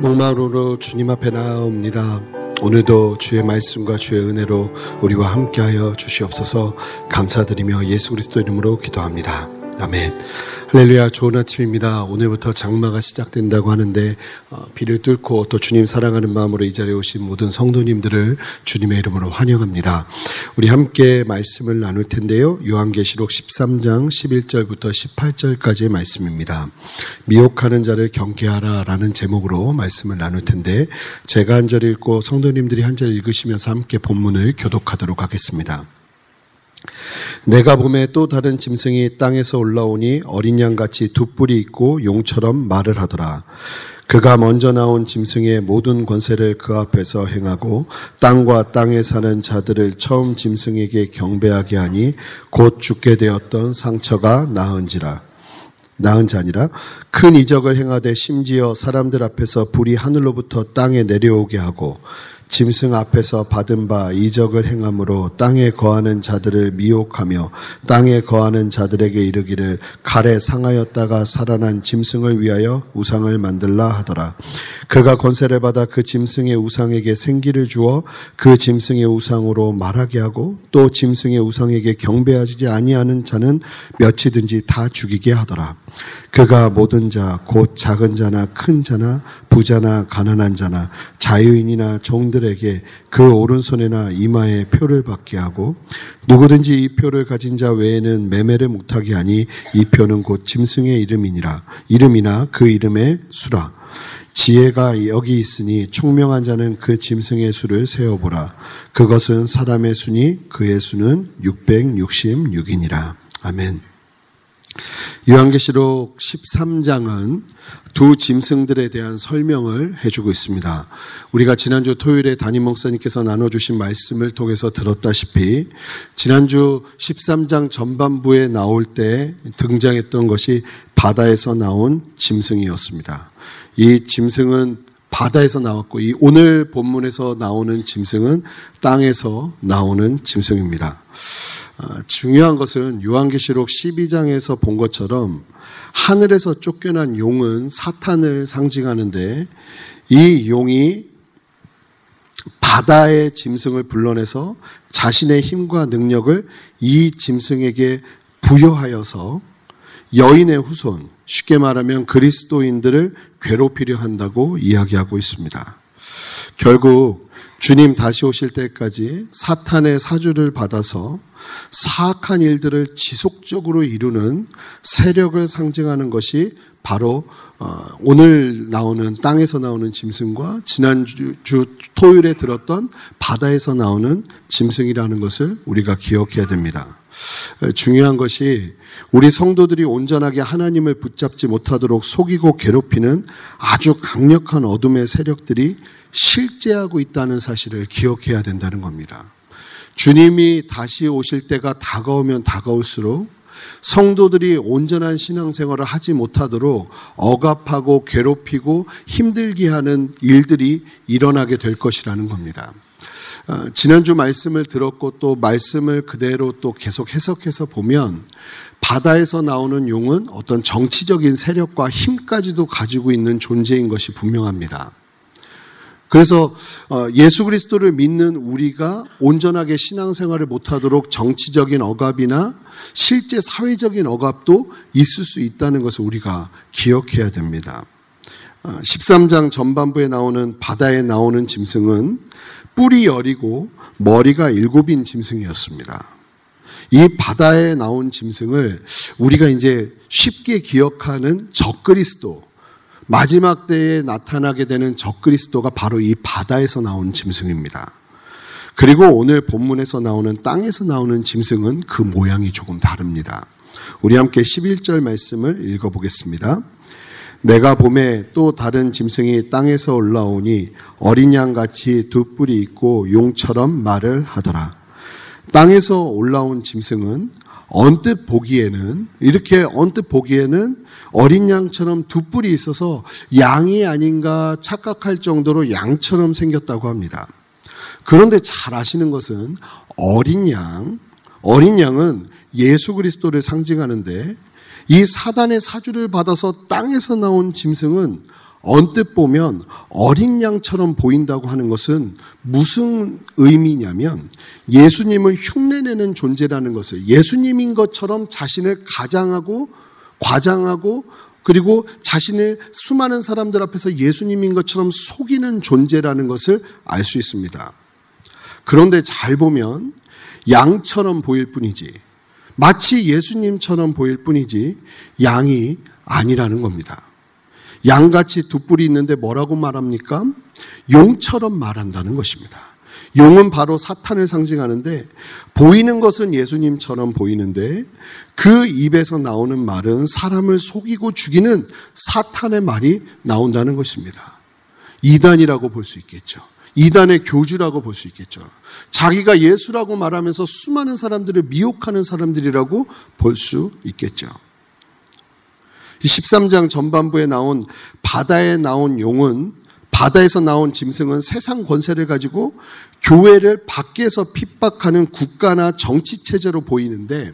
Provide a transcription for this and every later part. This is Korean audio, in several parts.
목마루로 주님 앞에 나아옵니다. 오늘도 주의 말씀과 주의 은혜로 우리와 함께하여 주시옵소서 감사드리며 예수 그리스도 이름으로 기도합니다. 아멘. 할렐루야 좋은 아침입니다. 오늘부터 장마가 시작된다고 하는데 어, 비를 뚫고 또 주님 사랑하는 마음으로 이 자리에 오신 모든 성도님들을 주님의 이름으로 환영합니다. 우리 함께 말씀을 나눌 텐데요. 요한계시록 13장 11절부터 18절까지의 말씀입니다. 미혹하는 자를 경계하라 라는 제목으로 말씀을 나눌 텐데 제가 한 절 읽고 성도님들이 한 절 읽으시면서 함께 본문을 교독하도록 하겠습니다. 내가 봄에 또 다른 짐승이 땅에서 올라오니 어린 양같이 두 뿔이 있고 용처럼 말을 하더라. 그가 먼저 나온 짐승의 모든 권세를 그 앞에서 행하고 땅과 땅에 사는 자들을 처음 짐승에게 경배하게 하니 곧 죽게 되었던 상처가 나은지라. 나은 자니라 큰 이적을 행하되 심지어 사람들 앞에서 불이 하늘로부터 땅에 내려오게 하고 짐승 앞에서 받은 바 이적을 행함으로 땅에 거하는 자들을 미혹하며 땅에 거하는 자들에게 이르기를 칼에 상하였다가 살아난 짐승을 위하여 우상을 만들라 하더라. 그가 권세를 받아 그 짐승의 우상에게 생기를 주어 그 짐승의 우상으로 말하게 하고 또 짐승의 우상에게 경배하지 아니하는 자는 몇이든지 다 죽이게 하더라. 그가 모든 자, 곧 작은 자나 큰 자나 부자나 가난한 자나 자유인이나 종들 에게 그 오른손이나 이마에 표를 받게 하고 누구든지 이 표를 가진 자 외에는 매매를 못하게 하니 이 표는 곧 짐승의 이름이니라. 이름이나 그 이름의 수라. 지혜가 여기 있으니 총명한 자는 그 짐승의 수를 세어보라. 그것은 사람의 수니 그의 수는 666이니라. 아멘. 요한계시록 13장은 두 짐승들에 대한 설명을 해주고 있습니다. 우리가 지난주 토요일에 담임 목사님께서 나눠주신 말씀을 통해서 들었다시피 지난주 13장 전반부에 나올 때 등장했던 것이 바다에서 나온 짐승이었습니다. 이 짐승은 바다에서 나왔고 이 오늘 본문에서 나오는 짐승은 땅에서 나오는 짐승입니다. 아, 중요한 것은 요한계시록 12장에서 본 것처럼 하늘에서 쫓겨난 용은 사탄을 상징하는데 이 용이 바다의 짐승을 불러내서 자신의 힘과 능력을 이 짐승에게 부여하여서 여인의 후손, 쉽게 말하면 그리스도인들을 괴롭히려 한다고 이야기하고 있습니다. 결국 주님 다시 오실 때까지 사탄의 사주를 받아서 사악한 일들을 지속적으로 이루는 세력을 상징하는 것이 바로 어, 오늘 나오는 땅에서 나오는 짐승과 지난주 토요일에 들었던 바다에서 나오는 짐승이라는 것을 우리가 기억해야 됩니다. 중요한 것이 우리 성도들이 온전하게 하나님을 붙잡지 못하도록 속이고 괴롭히는 아주 강력한 어둠의 세력들이 실제하고 있다는 사실을 기억해야 된다는 겁니다. 주님이 다시 오실 때가 다가오면 다가올수록 성도들이 온전한 신앙생활을 하지 못하도록 억압하고 괴롭히고 힘들게 하는 일들이 일어나게 될 것이라는 겁니다. 어, 지난주 말씀을 들었고 또 말씀을 그대로 또 계속 해석해서 보면 바다에서 나오는 용은 어떤 정치적인 세력과 힘까지도 가지고 있는 존재인 것이 분명합니다. 그래서 어, 예수 그리스도를 믿는 우리가 온전하게 신앙생활을 못하도록 정치적인 억압이나 실제 사회적인 억압도 있을 수 있다는 것을 우리가 기억해야 됩니다. 13장 어, 전반부에 나오는 바다에 나오는 짐승은 뿔이 여리고 머리가 일곱인 짐승이었습니다. 이 바다에 나온 짐승을 우리가 이제 쉽게 기억하는 적그리스도, 마지막 때에 나타나게 되는 적그리스도가 바로 이 바다에서 나온 짐승입니다. 그리고 오늘 본문에서 나오는 땅에서 나오는 짐승은 그 모양이 조금 다릅니다. 우리 함께 11절 말씀을 읽어보겠습니다. 내가 봄에 또 다른 짐승이 땅에서 올라오니 어린 양 같이 두 뿔이 있고 용처럼 말을 하더라. 땅에서 올라온 짐승은 언뜻 보기에는 이렇게 언뜻 보기에는 어린 양처럼 두 뿔이 있어서 양이 아닌가 착각할 정도로 양처럼 생겼다고 합니다. 그런데 잘 아시는 것은 어린 양, 어린 양은 예수 그리스도를 상징하는데 이 사단의 사주를 받아서 땅에서 나온 짐승은 언뜻 보면 어린 양처럼 보인다고 하는 것은 무슨 의미냐면 예수님을 흉내내는 존재라는 것을 예수님인 것처럼 자신을 가장하고 과장하고 그리고 자신을 수많은 사람들 앞에서 예수님인 것처럼 속이는 존재라는 것을 알 수 있습니다. 그런데 잘 보면 양처럼 보일 뿐이지 마치 예수님처럼 보일 뿐이지 양이 아니라는 겁니다. 양같이 두 뿔이 있는데 뭐라고 말합니까? 용처럼 말한다는 것입니다. 용은 바로 사탄을 상징하는데 보이는 것은 예수님처럼 보이는데 그 입에서 나오는 말은 사람을 속이고 죽이는 사탄의 말이 나온다는 것입니다. 이단이라고 볼 수 있겠죠. 이단의 교주라고 볼 수 있겠죠. 자기가 예수라고 말하면서 수많은 사람들을 미혹하는 사람들이라고 볼 수 있겠죠. 13장 전반부에 나온 바다에 나온 용은 바다에서 나온 짐승은 세상 권세를 가지고 교회를 밖에서 핍박하는 국가나 정치 체제로 보이는데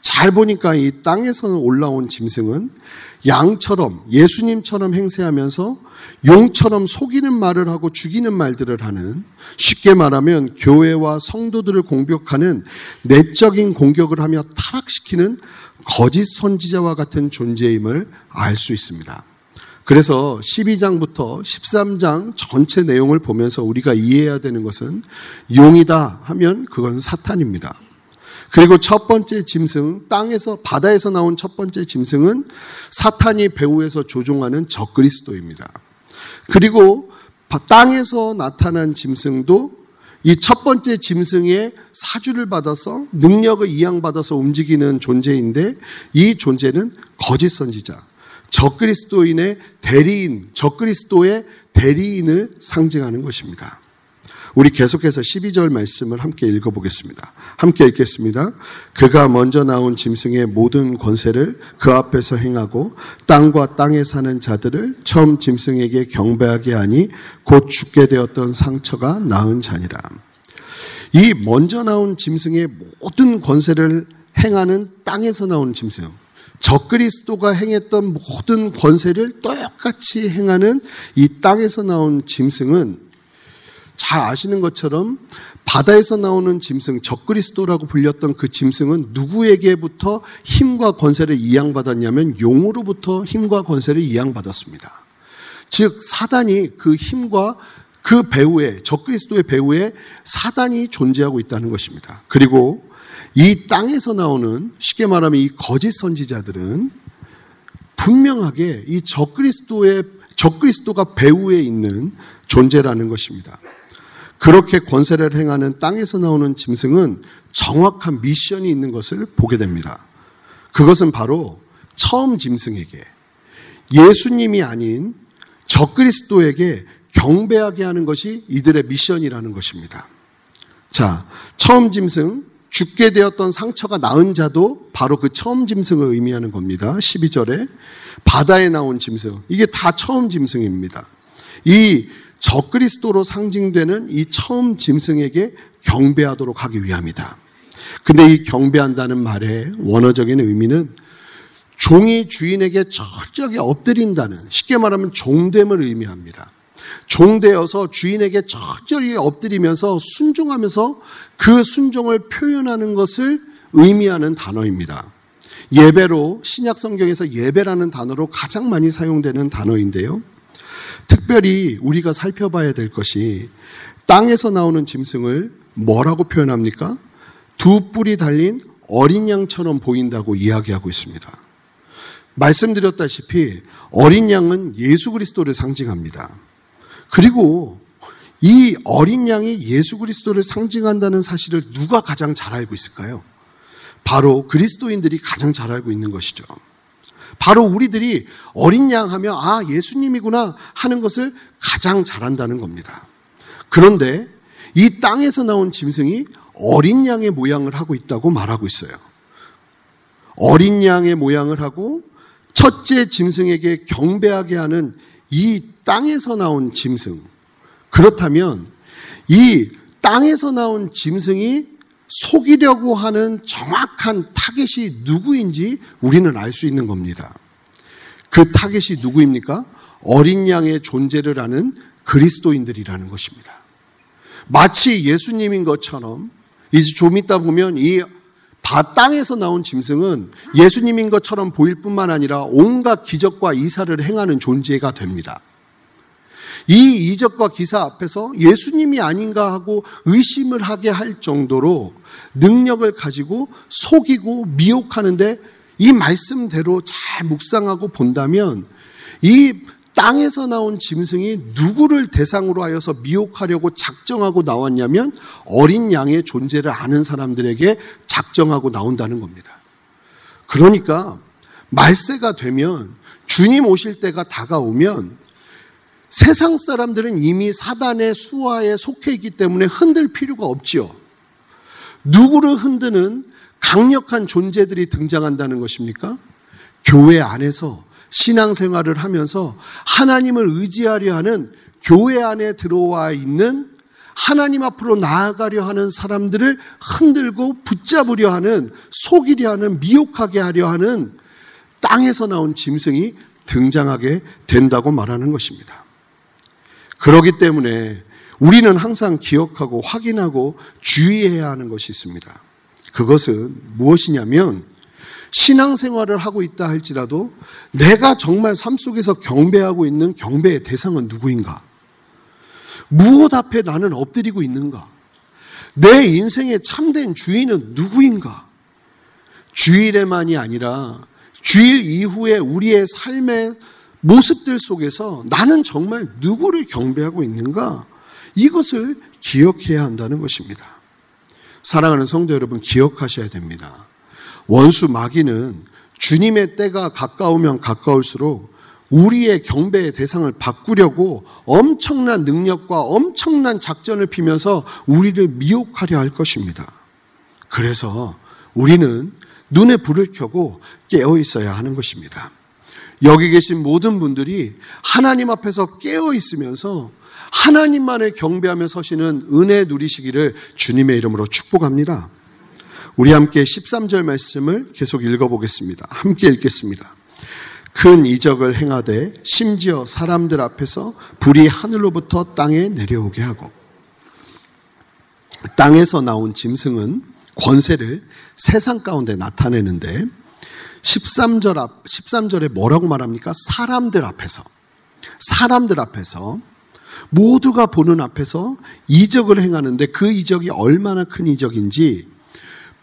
잘 보니까 이 땅에서 올라온 짐승은 양처럼 예수님처럼 행세하면서 용처럼 속이는 말을 하고 죽이는 말들을 하는 쉽게 말하면 교회와 성도들을 공격하는 내적인 공격을 하며 타락시키는 거짓 선지자와 같은 존재임을 알 수 있습니다. 그래서 12장부터 13장 전체 내용을 보면서 우리가 이해해야 되는 것은 용이다 하면 그건 사탄입니다. 그리고 첫 번째 짐승, 땅에서, 바다에서 나온 첫 번째 짐승은 사탄이 배후에서 조종하는 적그리스도입니다. 그리고 땅에서 나타난 짐승도 이첫 번째 짐승의 사주를 받아서 능력을 이양받아서 움직이는 존재인데 이 존재는 거짓 선지자, 적그리스도인의 대리인, 적그리스도의 대리인을 상징하는 것입니다. 우리 계속해서 12절 말씀을 함께 읽어보겠습니다. 함께 읽겠습니다. 그가 먼저 나온 짐승의 모든 권세를 그 앞에서 행하고 땅과 땅에 사는 자들을 처음 짐승에게 경배하게 하니 곧 죽게 되었던 상처가 나은 자니라. 이 먼저 나온 짐승의 모든 권세를 행하는 땅에서 나온 짐승. 적그리스도가 행했던 모든 권세를 똑같이 행하는 이 땅에서 나온 짐승은 잘 아시는 것처럼 바다에서 나오는 짐승, 적그리스도라고 불렸던 그 짐승은 누구에게부터 힘과 권세를 이양받았냐면 용으로부터 힘과 권세를 이양받았습니다. 즉, 사단이 그 힘과 그 배후에, 적그리스도의 배후에 사단이 존재하고 있다는 것입니다. 그리고 이 땅에서 나오는 쉽게 말하면 이 거짓 선지자들은 분명하게 이 적그리스도의 적그리스도가 배후에 있는 존재라는 것입니다. 그렇게 권세를 행하는 땅에서 나오는 짐승은 정확한 미션이 있는 것을 보게 됩니다. 그것은 바로 처음 짐승에게 예수님이 아닌 적그리스도에게 경배하게 하는 것이 이들의 미션이라는 것입니다. 자, 처음 짐승, 죽게 되었던 상처가 나은 자도 바로 그 처음 짐승을 의미하는 겁니다. 12절에 바다에 나온 짐승. 이게 다 처음 짐승입니다. 이 적그리스도로 상징되는 이 처음 짐승에게 경배하도록 하기 위함이다. 근데 이 경배한다는 말의 원어적인 의미는 종이 주인에게 철저하게 엎드린다는 쉽게 말하면 종됨을 의미합니다. 종되어서 주인에게 철저히 엎드리면서 순종하면서 그 순종을 표현하는 것을 의미하는 단어입니다. 예배로 신약 성경에서 예배라는 단어로 가장 많이 사용되는 단어인데요. 특별히 우리가 살펴봐야 될 것이 땅에서 나오는 짐승을 뭐라고 표현합니까? 두 뿔이 달린 어린 양처럼 보인다고 이야기하고 있습니다. 말씀드렸다시피 어린 양은 예수 그리스도를 상징합니다. 그리고 이 어린 양이 예수 그리스도를 상징한다는 사실을 누가 가장 잘 알고 있을까요? 바로 그리스도인들이 가장 잘 알고 있는 것이죠. 바로 우리들이 어린 양 하면 아, 예수님이구나 하는 것을 가장 잘한다는 겁니다. 그런데 이 땅에서 나온 짐승이 어린 양의 모양을 하고 있다고 말하고 있어요. 어린 양의 모양을 하고 첫째 짐승에게 경배하게 하는 이 땅에서 나온 짐승. 그렇다면 이 땅에서 나온 짐승이 속이려고 하는 정확한 타겟이 누구인지 우리는 알 수 있는 겁니다. 그 타겟이 누구입니까? 어린 양의 존재를 아는 그리스도인들이라는 것입니다. 마치 예수님인 것처럼 이제 좀 있다 보면 이 바 땅에서 나온 짐승은 예수님인 것처럼 보일 뿐만 아니라 온갖 기적과 이적을 행하는 존재가 됩니다. 이 이적과 기사 앞에서 예수님이 아닌가 하고 의심을 하게 할 정도로 능력을 가지고 속이고 미혹하는데 이 말씀대로 잘 묵상하고 본다면 이 땅에서 나온 짐승이 누구를 대상으로 하여서 미혹하려고 작정하고 나왔냐면 어린 양의 존재를 아는 사람들에게 작정하고 나온다는 겁니다. 그러니까 말세가 되면 주님 오실 때가 다가오면 세상 사람들은 이미 사단의 수하에 속해 있기 때문에 흔들 필요가 없지요. 누구를 흔드는 강력한 존재들이 등장한다는 것입니까? 교회 안에서 신앙생활을 하면서 하나님을 의지하려 하는 교회 안에 들어와 있는 하나님 앞으로 나아가려 하는 사람들을 흔들고 붙잡으려 하는 속이려 하는 미혹하게 하려 하는 땅에서 나온 짐승이 등장하게 된다고 말하는 것입니다. 그러기 때문에 우리는 항상 기억하고 확인하고 주의해야 하는 것이 있습니다. 그것은 무엇이냐면 신앙생활을 하고 있다 할지라도 내가 정말 삶 속에서 경배하고 있는 경배의 대상은 누구인가? 무엇 앞에 나는 엎드리고 있는가? 내 인생의 참된 주인은 누구인가? 주일에만이 아니라 주일 이후에 우리의 삶의 모습들 속에서 나는 정말 누구를 경배하고 있는가? 이것을 기억해야 한다는 것입니다. 사랑하는 성도 여러분, 기억하셔야 됩니다. 원수 마귀는 주님의 때가 가까우면 가까울수록 우리의 경배의 대상을 바꾸려고 엄청난 능력과 엄청난 작전을 피면서 우리를 미혹하려 할 것입니다. 그래서 우리는 눈에 불을 켜고 깨어 있어야 하는 것입니다. 여기 계신 모든 분들이 하나님 앞에서 깨어 있으면서 하나님만을 경배하며 서시는 은혜 누리시기를 주님의 이름으로 축복합니다. 우리 함께 13절 말씀을 계속 읽어보겠습니다. 함께 읽겠습니다. 큰 이적을 행하되 심지어 사람들 앞에서 불이 하늘로부터 땅에 내려오게 하고 땅에서 나온 짐승은 권세를 세상 가운데 나타내는데 13절 앞, 13절에 뭐라고 말합니까? 사람들 앞에서. 사람들 앞에서. 모두가 보는 앞에서 이적을 행하는데 그 이적이 얼마나 큰 이적인지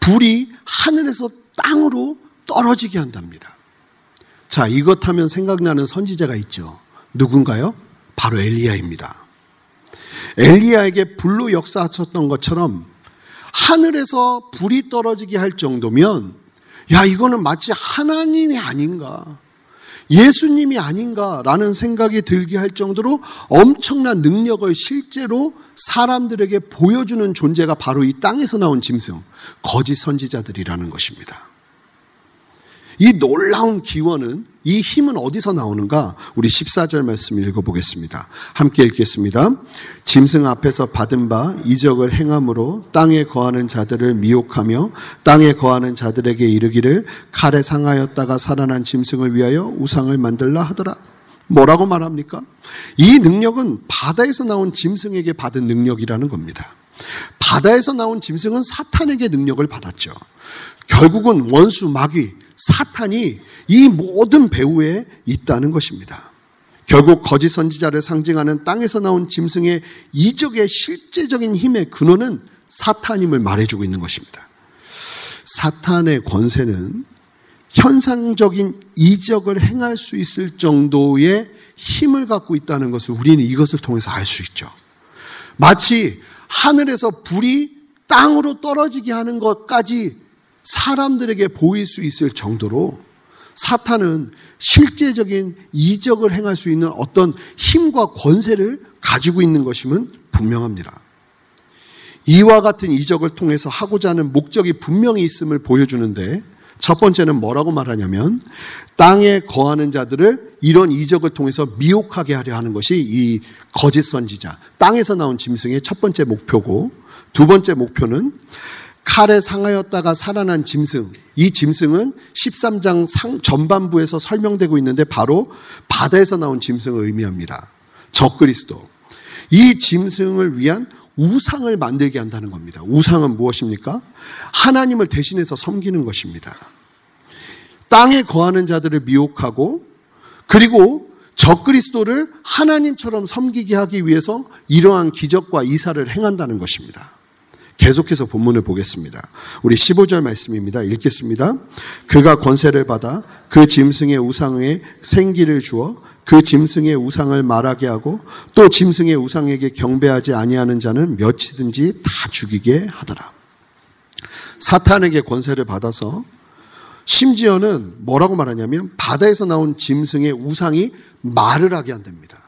불이 하늘에서 땅으로 떨어지게 한답니다. 자, 이것 하면 생각나는 선지자가 있죠. 누군가요? 바로 엘리야입니다. 엘리야에게 불로 역사하셨던 것처럼 하늘에서 불이 떨어지게 할 정도면 야, 이거는 마치 하나님이 아닌가. 예수님이 아닌가라는 생각이 들게 할 정도로 엄청난 능력을 실제로 사람들에게 보여주는 존재가 바로 이 땅에서 나온 짐승, 거짓 선지자들이라는 것입니다. 이 놀라운 기원은 이 힘은 어디서 나오는가? 우리 14절 말씀 읽어보겠습니다. 함께 읽겠습니다. 짐승 앞에서 받은 바 이적을 행함으로 땅에 거하는 자들을 미혹하며 땅에 거하는 자들에게 이르기를 칼에 상하였다가 살아난 짐승을 위하여 우상을 만들라 하더라. 뭐라고 말합니까? 이 능력은 바다에서 나온 짐승에게 받은 능력이라는 겁니다. 바다에서 나온 짐승은 사탄에게 능력을 받았죠. 결국은 원수 마귀 사탄이 이 모든 배후에 있다는 것입니다. 결국 거짓 선지자를 상징하는 땅에서 나온 짐승의 이적의 실제적인 힘의 근원은 사탄임을 말해주고 있는 것입니다. 사탄의 권세는 현상적인 이적을 행할 수 있을 정도의 힘을 갖고 있다는 것을 우리는 이것을 통해서 알 수 있죠. 마치 하늘에서 불이 땅으로 떨어지게 하는 것까지 사람들에게 보일 수 있을 정도로 사탄은 실제적인 이적을 행할 수 있는 어떤 힘과 권세를 가지고 있는 것임은 분명합니다. 이와 같은 이적을 통해서 하고자 하는 목적이 분명히 있음을 보여주는데 첫 번째는 뭐라고 말하냐면 땅에 거하는 자들을 이런 이적을 통해서 미혹하게 하려 하는 것이 이 거짓 선지자, 땅에서 나온 짐승의 첫 번째 목표고 두 번째 목표는 칼에 상하였다가 살아난 짐승. 이 짐승은 13장 상, 전반부에서 설명되고 있는데 바로 바다에서 나온 짐승을 의미합니다. 적그리스도. 이 짐승을 위한 우상을 만들게 한다는 겁니다. 우상은 무엇입니까? 하나님을 대신해서 섬기는 것입니다. 땅에 거하는 자들을 미혹하고 그리고 적그리스도를 하나님처럼 섬기게 하기 위해서 이러한 기적과 이사를 행한다는 것입니다. 계속해서 본문을 보겠습니다. 우리 15절 말씀입니다. 읽겠습니다. 그가 권세를 받아 그 짐승의 우상에 생기를 주어 그 짐승의 우상을 말하게 하고 또 짐승의 우상에게 경배하지 아니하는 자는 몇이든지 다 죽이게 하더라. 사탄에게 권세를 받아서 심지어는 뭐라고 말하냐면 바다에서 나온 짐승의 우상이 말을 하게 한답니다.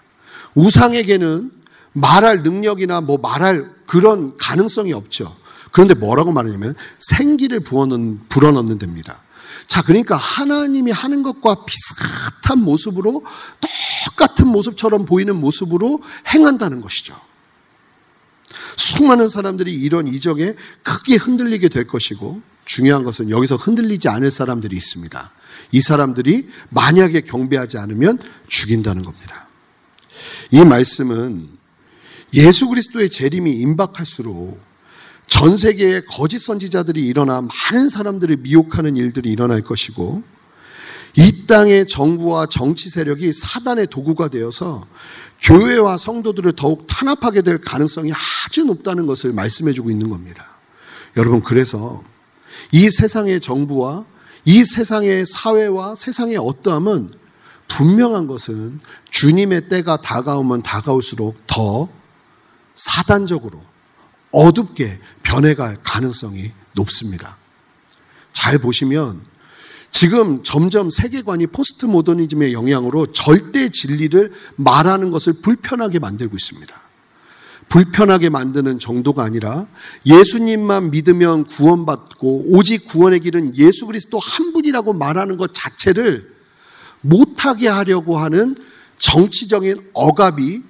우상에게는 말할 능력이나 뭐 말할 그런 가능성이 없죠. 그런데 뭐라고 말하냐면 생기를 부어넣는, 불어넣는 됩니다. 자, 그러니까 하나님이 하는 것과 비슷한 모습으로 똑같은 모습처럼 보이는 모습으로 행한다는 것이죠. 수많은 사람들이 이런 이적에 크게 흔들리게 될 것이고 중요한 것은 여기서 흔들리지 않을 사람들이 있습니다. 이 사람들이 만약에 경배하지 않으면 죽인다는 겁니다. 이 말씀은 예수 그리스도의 재림이 임박할수록 전 세계에 거짓 선지자들이 일어나 많은 사람들을 미혹하는 일들이 일어날 것이고 이 땅의 정부와 정치 세력이 사단의 도구가 되어서 교회와 성도들을 더욱 탄압하게 될 가능성이 아주 높다는 것을 말씀해 주고 있는 겁니다. 여러분, 그래서 이 세상의 정부와 이 세상의 사회와 세상의 어떠함은 분명한 것은 주님의 때가 다가오면 다가올수록 더 사단적으로 어둡게 변해갈 가능성이 높습니다. 잘 보시면 지금 점점 세계관이 포스트 모더니즘의 영향으로 절대 진리를 말하는 것을 불편하게 만들고 있습니다. 불편하게 만드는 정도가 아니라 예수님만 믿으면 구원받고 오직 구원의 길은 예수 그리스도 한 분이라고 말하는 것 자체를 못하게 하려고 하는 정치적인 억압이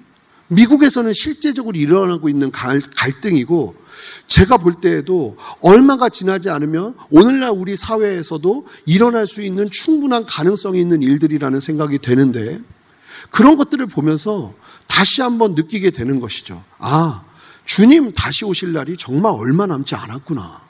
미국에서는 실제적으로 일어나고 있는 갈등이고 제가 볼 때에도 얼마가 지나지 않으면 오늘날 우리 사회에서도 일어날 수 있는 충분한 가능성이 있는 일들이라는 생각이 되는데 그런 것들을 보면서 다시 한번 느끼게 되는 것이죠. 아, 주님 다시 오실 날이 정말 얼마 남지 않았구나.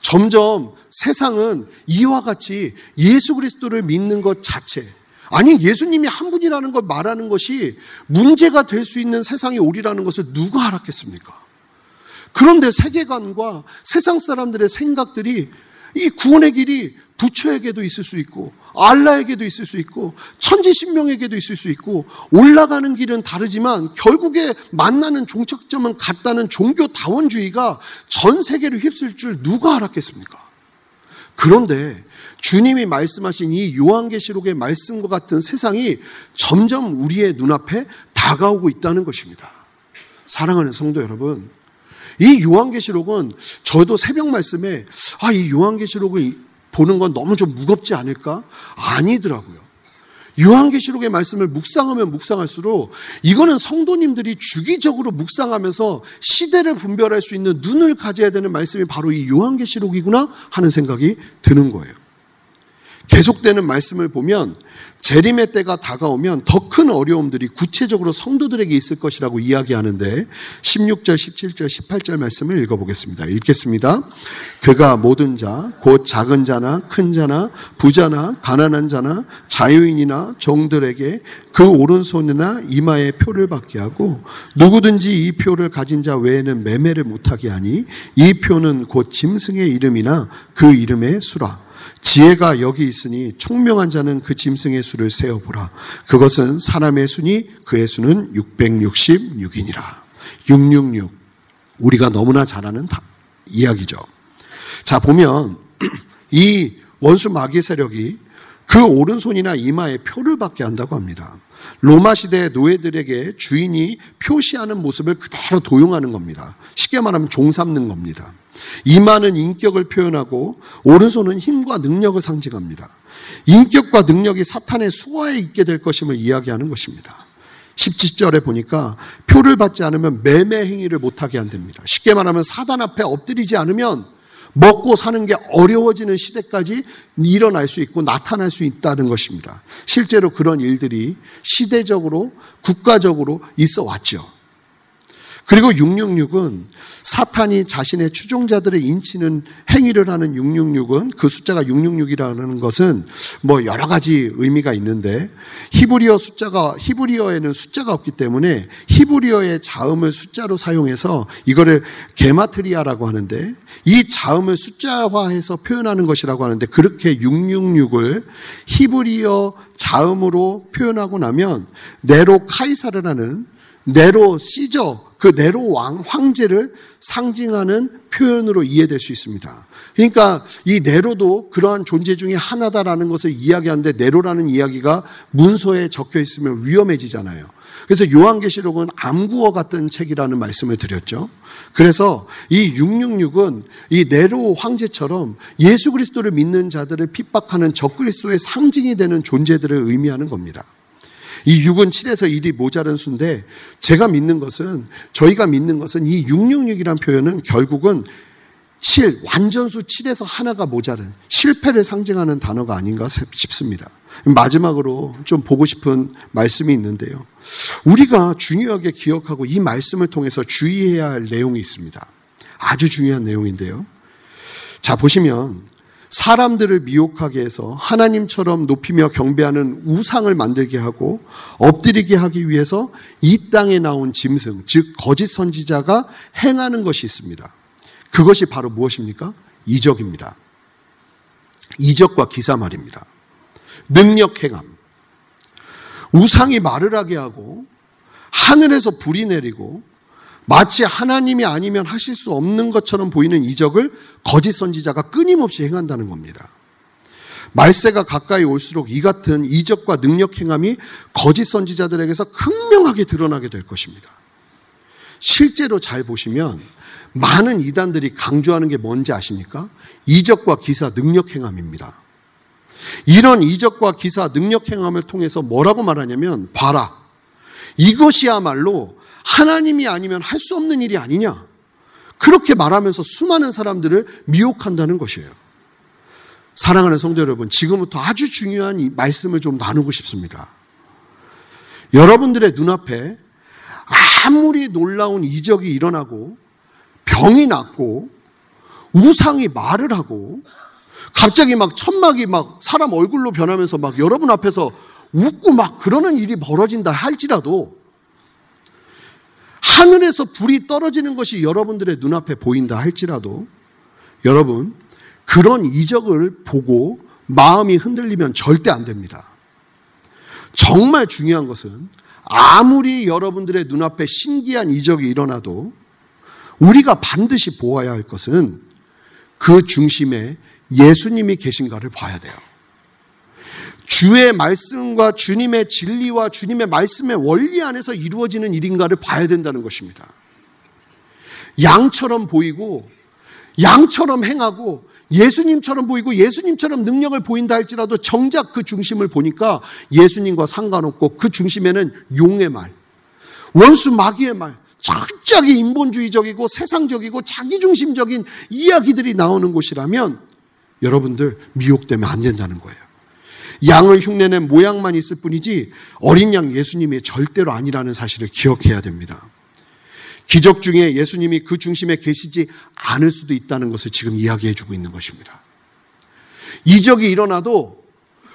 점점 세상은 이와 같이 예수 그리스도를 믿는 것 자체, 아니, 예수님이 한 분이라는 걸 말하는 것이 문제가 될 수 있는 세상이 오리라는 것을 누가 알았겠습니까? 그런데 세계관과 세상 사람들의 생각들이 이 구원의 길이 부처에게도 있을 수 있고 알라에게도 있을 수 있고 천지신명에게도 있을 수 있고 올라가는 길은 다르지만 결국에 만나는 종착점은 같다는 종교 다원주의가 전 세계를 휩쓸 줄 누가 알았겠습니까? 그런데 주님이 말씀하신 이 요한계시록의 말씀과 같은 세상이 점점 우리의 눈앞에 다가오고 있다는 것입니다. 사랑하는 성도 여러분, 이 요한계시록은 저도 새벽 말씀에 아, 이 요한계시록을 보는 건 너무 좀 무겁지 않을까? 아니더라고요. 요한계시록의 말씀을 묵상하면 묵상할수록 이거는 성도님들이 주기적으로 묵상하면서 시대를 분별할 수 있는 눈을 가져야 되는 말씀이 바로 이 요한계시록이구나 하는 생각이 드는 거예요. 계속되는 말씀을 보면 재림의 때가 다가오면 더 큰 어려움들이 구체적으로 성도들에게 있을 것이라고 이야기하는데 16절, 17절, 18절 말씀을 읽어보겠습니다. 읽겠습니다. 그가 모든 자, 곧 작은 자나 큰 자나 부자나 가난한 자나 자유인이나 종들에게 그 오른손이나 이마에 표를 받게 하고 누구든지 이 표를 가진 자 외에는 매매를 못하게 하니 이 표는 곧 짐승의 이름이나 그 이름의 수라. 지혜가 여기 있으니 총명한 자는 그 짐승의 수를 세어보라. 그것은 사람의 수니 그의 수는 666이니라. 666. 우리가 너무나 잘 아는 이야기죠. 자, 보면 이 원수 마귀 세력이 그 오른손이나 이마에 표를 받게 한다고 합니다. 로마 시대 노예들에게 주인이 표시하는 모습을 그대로 도용하는 겁니다. 쉽게 말하면 종 삼는 겁니다. 이마는 인격을 표현하고 오른손은 힘과 능력을 상징합니다. 인격과 능력이 사탄의 수하에 있게 될 것임을 이야기하는 것입니다. 17절에 보니까 표를 받지 않으면 매매 행위를 못하게 한답니다. 쉽게 말하면 사단 앞에 엎드리지 않으면 먹고 사는 게 어려워지는 시대까지 일어날 수 있고 나타날 수 있다는 것입니다. 실제로 그런 일들이 시대적으로 국가적으로 있어 왔죠. 그리고 666은 사탄이 자신의 추종자들을 인치는 행위를 하는 666은 그 숫자가 666이라는 것은 뭐 여러 가지 의미가 있는데 히브리어 숫자가 히브리어에는 숫자가 없기 때문에 히브리어의 자음을 숫자로 사용해서 이거를 게마트리아라고 하는데 이 자음을 숫자화해서 표현하는 것이라고 하는데 그렇게 666을 히브리어 자음으로 표현하고 나면 네로 카이사르라는 네로 시저 그 네로 왕 황제를 상징하는 표현으로 이해될 수 있습니다. 그러니까 이 네로도 그러한 존재 중에 하나다라는 것을 이야기하는데 네로라는 이야기가 문서에 적혀 있으면 위험해지잖아요. 그래서 요한계시록은 암구어 같은 책이라는 말씀을 드렸죠. 그래서 이 666은 이 네로 황제처럼 예수 그리스도를 믿는 자들을 핍박하는 적그리스도의 상징이 되는 존재들을 의미하는 겁니다. 이 6은 7에서 1이 모자른 수인데 제가 믿는 것은 저희가 믿는 것은 이 666이란 표현은 결국은 7, 완전수 7에서 하나가 모자른 실패를 상징하는 단어가 아닌가 싶습니다. 마지막으로 좀 보고 싶은 말씀이 있는데요. 우리가 중요하게 기억하고 이 말씀을 통해서 주의해야 할 내용이 있습니다. 아주 중요한 내용인데요. 자, 보시면 사람들을 미혹하게 해서 하나님처럼 높이며 경배하는 우상을 만들게 하고 엎드리게 하기 위해서 이 땅에 나온 짐승, 즉 거짓 선지자가 행하는 것이 있습니다. 그것이 바로 무엇입니까? 이적입니다. 이적과 기사 말입니다. 능력 행함. 우상이 말을 하게 하고 하늘에서 불이 내리고 마치 하나님이 아니면 하실 수 없는 것처럼 보이는 이적을 거짓 선지자가 끊임없이 행한다는 겁니다. 말세가 가까이 올수록 이 같은 이적과 능력 행함이 거짓 선지자들에게서 극명하게 드러나게 될 것입니다. 실제로 잘 보시면 많은 이단들이 강조하는 게 뭔지 아십니까? 이적과 기사 능력 행함입니다. 이런 이적과 기사 능력 행함을 통해서 뭐라고 말하냐면 봐라. 이것이야말로 하나님이 아니면 할 수 없는 일이 아니냐. 그렇게 말하면서 수많은 사람들을 미혹한다는 것이에요. 사랑하는 성도 여러분, 지금부터 아주 중요한 이 말씀을 좀 나누고 싶습니다. 여러분들의 눈앞에 아무리 놀라운 이적이 일어나고 병이 낫고 우상이 말을 하고 갑자기 막 천막이 막 사람 얼굴로 변하면서 막 여러분 앞에서 웃고 막 그러는 일이 벌어진다 할지라도 하늘에서 불이 떨어지는 것이 여러분들의 눈앞에 보인다 할지라도 여러분 그런 이적을 보고 마음이 흔들리면 절대 안 됩니다. 정말 중요한 것은 아무리 여러분들의 눈앞에 신기한 이적이 일어나도 우리가 반드시 보아야 할 것은 그 중심에 예수님이 계신가를 봐야 돼요. 주의 말씀과 주님의 진리와 주님의 말씀의 원리 안에서 이루어지는 일인가를 봐야 된다는 것입니다. 양처럼 보이고 양처럼 행하고 예수님처럼 보이고 예수님처럼 능력을 보인다 할지라도 정작 그 중심을 보니까 예수님과 상관없고 그 중심에는 용의 말, 원수 마귀의 말, 철저하게 인본주의적이고 세상적이고 자기중심적인 이야기들이 나오는 곳이라면 여러분들 미혹되면 안 된다는 거예요. 양을 흉내낸 모양만 있을 뿐이지 어린 양 예수님이 절대로 아니라는 사실을 기억해야 됩니다. 기적 중에 예수님이 그 중심에 계시지 않을 수도 있다는 것을 지금 이야기해 주고 있는 것입니다. 이적이 일어나도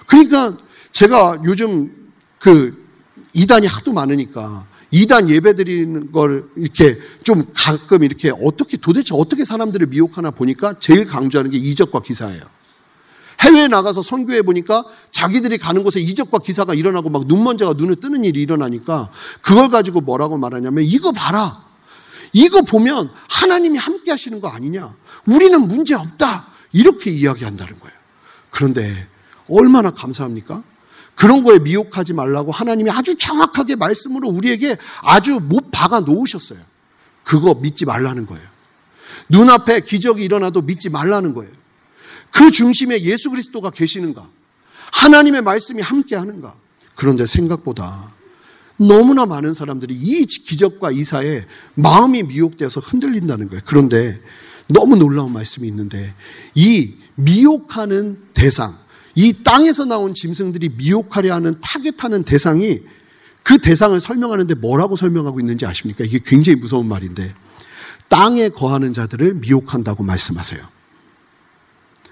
그러니까 제가 요즘 그 이단이 하도 많으니까 이단 예배 드리는 걸 이렇게 좀 가끔 이렇게 어떻게 도대체 어떻게 사람들을 미혹하나 보니까 제일 강조하는 게 이적과 기사예요. 해외에 나가서 선교해 보니까 자기들이 가는 곳에 이적과 기사가 일어나고 막 눈먼지가 눈을 뜨는 일이 일어나니까 그걸 가지고 뭐라고 말하냐면 이거 봐라. 이거 보면 하나님이 함께 하시는 거 아니냐. 우리는 문제 없다. 이렇게 이야기한다는 거예요. 그런데 얼마나 감사합니까? 그런 거에 미혹하지 말라고 하나님이 아주 정확하게 말씀으로 우리에게 아주 못 박아 놓으셨어요. 그거 믿지 말라는 거예요. 눈앞에 기적이 일어나도 믿지 말라는 거예요. 그 중심에 예수 그리스도가 계시는가? 하나님의 말씀이 함께 하는가? 그런데 생각보다 너무나 많은 사람들이 이 기적과 이사에 마음이 미혹되어서 흔들린다는 거예요. 그런데 너무 놀라운 말씀이 있는데 이 미혹하는 대상, 이 땅에서 나온 짐승들이 미혹하려 하는 타겟하는 대상이 그 대상을 설명하는데 뭐라고 설명하고 있는지 아십니까? 이게 굉장히 무서운 말인데 땅에 거하는 자들을 미혹한다고 말씀하세요.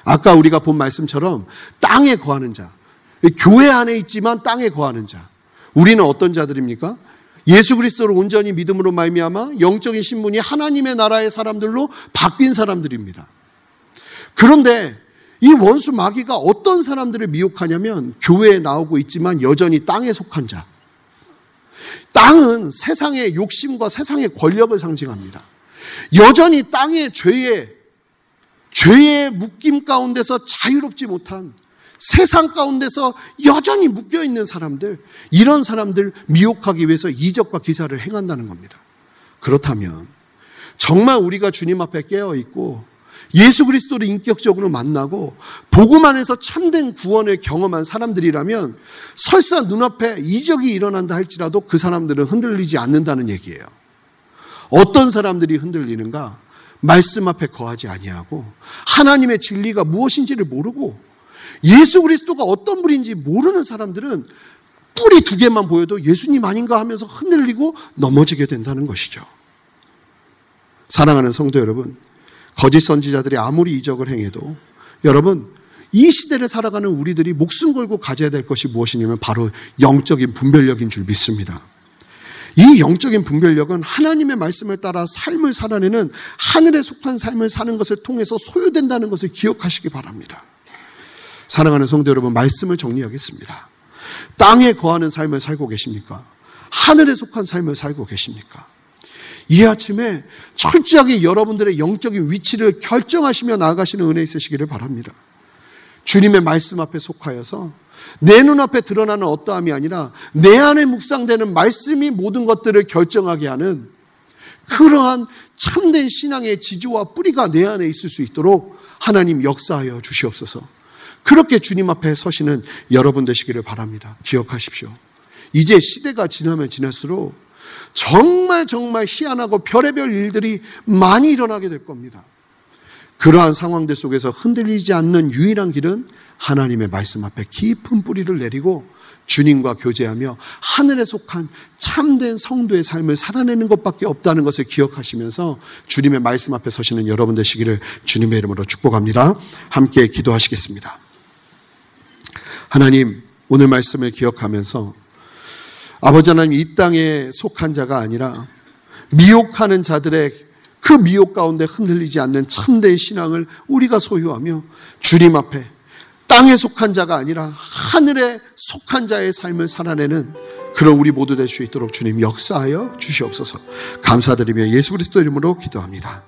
아까 우리가 본 말씀처럼 땅에 거하는 자, 교회 안에 있지만 땅에 거하는 자. 우리는 어떤 자들입니까? 예수 그리스도를 온전히 믿음으로 말미암아 영적인 신분이 하나님의 나라의 사람들로 바뀐 사람들입니다. 그런데 이 원수 마귀가 어떤 사람들을 미혹하냐면 교회에 나오고 있지만 여전히 땅에 속한 자. 땅은 세상의 욕심과 세상의 권력을 상징합니다. 여전히 땅의 죄의 죄의 묶임 가운데서 자유롭지 못한 세상 가운데서 여전히 묶여 있는 사람들, 이런 사람들 미혹하기 위해서 이적과 기사를 행한다는 겁니다. 그렇다면 정말 우리가 주님 앞에 깨어 있고 예수 그리스도를 인격적으로 만나고 복음 안에서 참된 구원을 경험한 사람들이라면 설사 눈앞에 이적이 일어난다 할지라도 그 사람들은 흔들리지 않는다는 얘기예요. 어떤 사람들이 흔들리는가? 말씀 앞에 거하지 아니하고 하나님의 진리가 무엇인지를 모르고 예수 그리스도가 어떤 분인지 모르는 사람들은 뿌리 두 개만 보여도 예수님 아닌가 하면서 흔들리고 넘어지게 된다는 것이죠. 사랑하는 성도 여러분, 거짓 선지자들이 아무리 이적을 행해도 여러분 이 시대를 살아가는 우리들이 목숨 걸고 가져야 될 것이 무엇이냐면 바로 영적인 분별력인 줄 믿습니다. 이 영적인 분별력은 하나님의 말씀을 따라 삶을 살아내는 하늘에 속한 삶을 사는 것을 통해서 소유된다는 것을 기억하시기 바랍니다. 사랑하는 성도 여러분, 말씀을 정리하겠습니다. 땅에 거하는 삶을 살고 계십니까? 하늘에 속한 삶을 살고 계십니까? 이 아침에 철저하게 여러분들의 영적인 위치를 결정하시며 나아가시는 은혜 있으시기를 바랍니다. 주님의 말씀 앞에 속하여서 내 눈앞에 드러나는 어떠함이 아니라 내 안에 묵상되는 말씀이 모든 것들을 결정하게 하는 그러한 참된 신앙의 지주와 뿌리가 내 안에 있을 수 있도록 하나님 역사하여 주시옵소서. 그렇게 주님 앞에 서시는 여러분 되시기를 바랍니다. 기억하십시오. 이제 시대가 지나면 지날수록 정말 정말 희한하고 별의별 일들이 많이 일어나게 될 겁니다. 그러한 상황들 속에서 흔들리지 않는 유일한 길은 하나님의 말씀 앞에 깊은 뿌리를 내리고 주님과 교제하며 하늘에 속한 참된 성도의 삶을 살아내는 것밖에 없다는 것을 기억하시면서 주님의 말씀 앞에 서시는 여러분 되시기를 주님의 이름으로 축복합니다. 함께 기도하시겠습니다. 하나님, 오늘 말씀을 기억하면서 아버지 하나님 이 땅에 속한 자가 아니라 미혹하는 자들의 그 미혹 가운데 흔들리지 않는 참된 신앙을 우리가 소유하며 주님 앞에 땅에 속한 자가 아니라 하늘에 속한 자의 삶을 살아내는 그런 우리 모두 될 수 있도록 주님 역사하여 주시옵소서. 감사드리며 예수 그리스도 이름으로 기도합니다.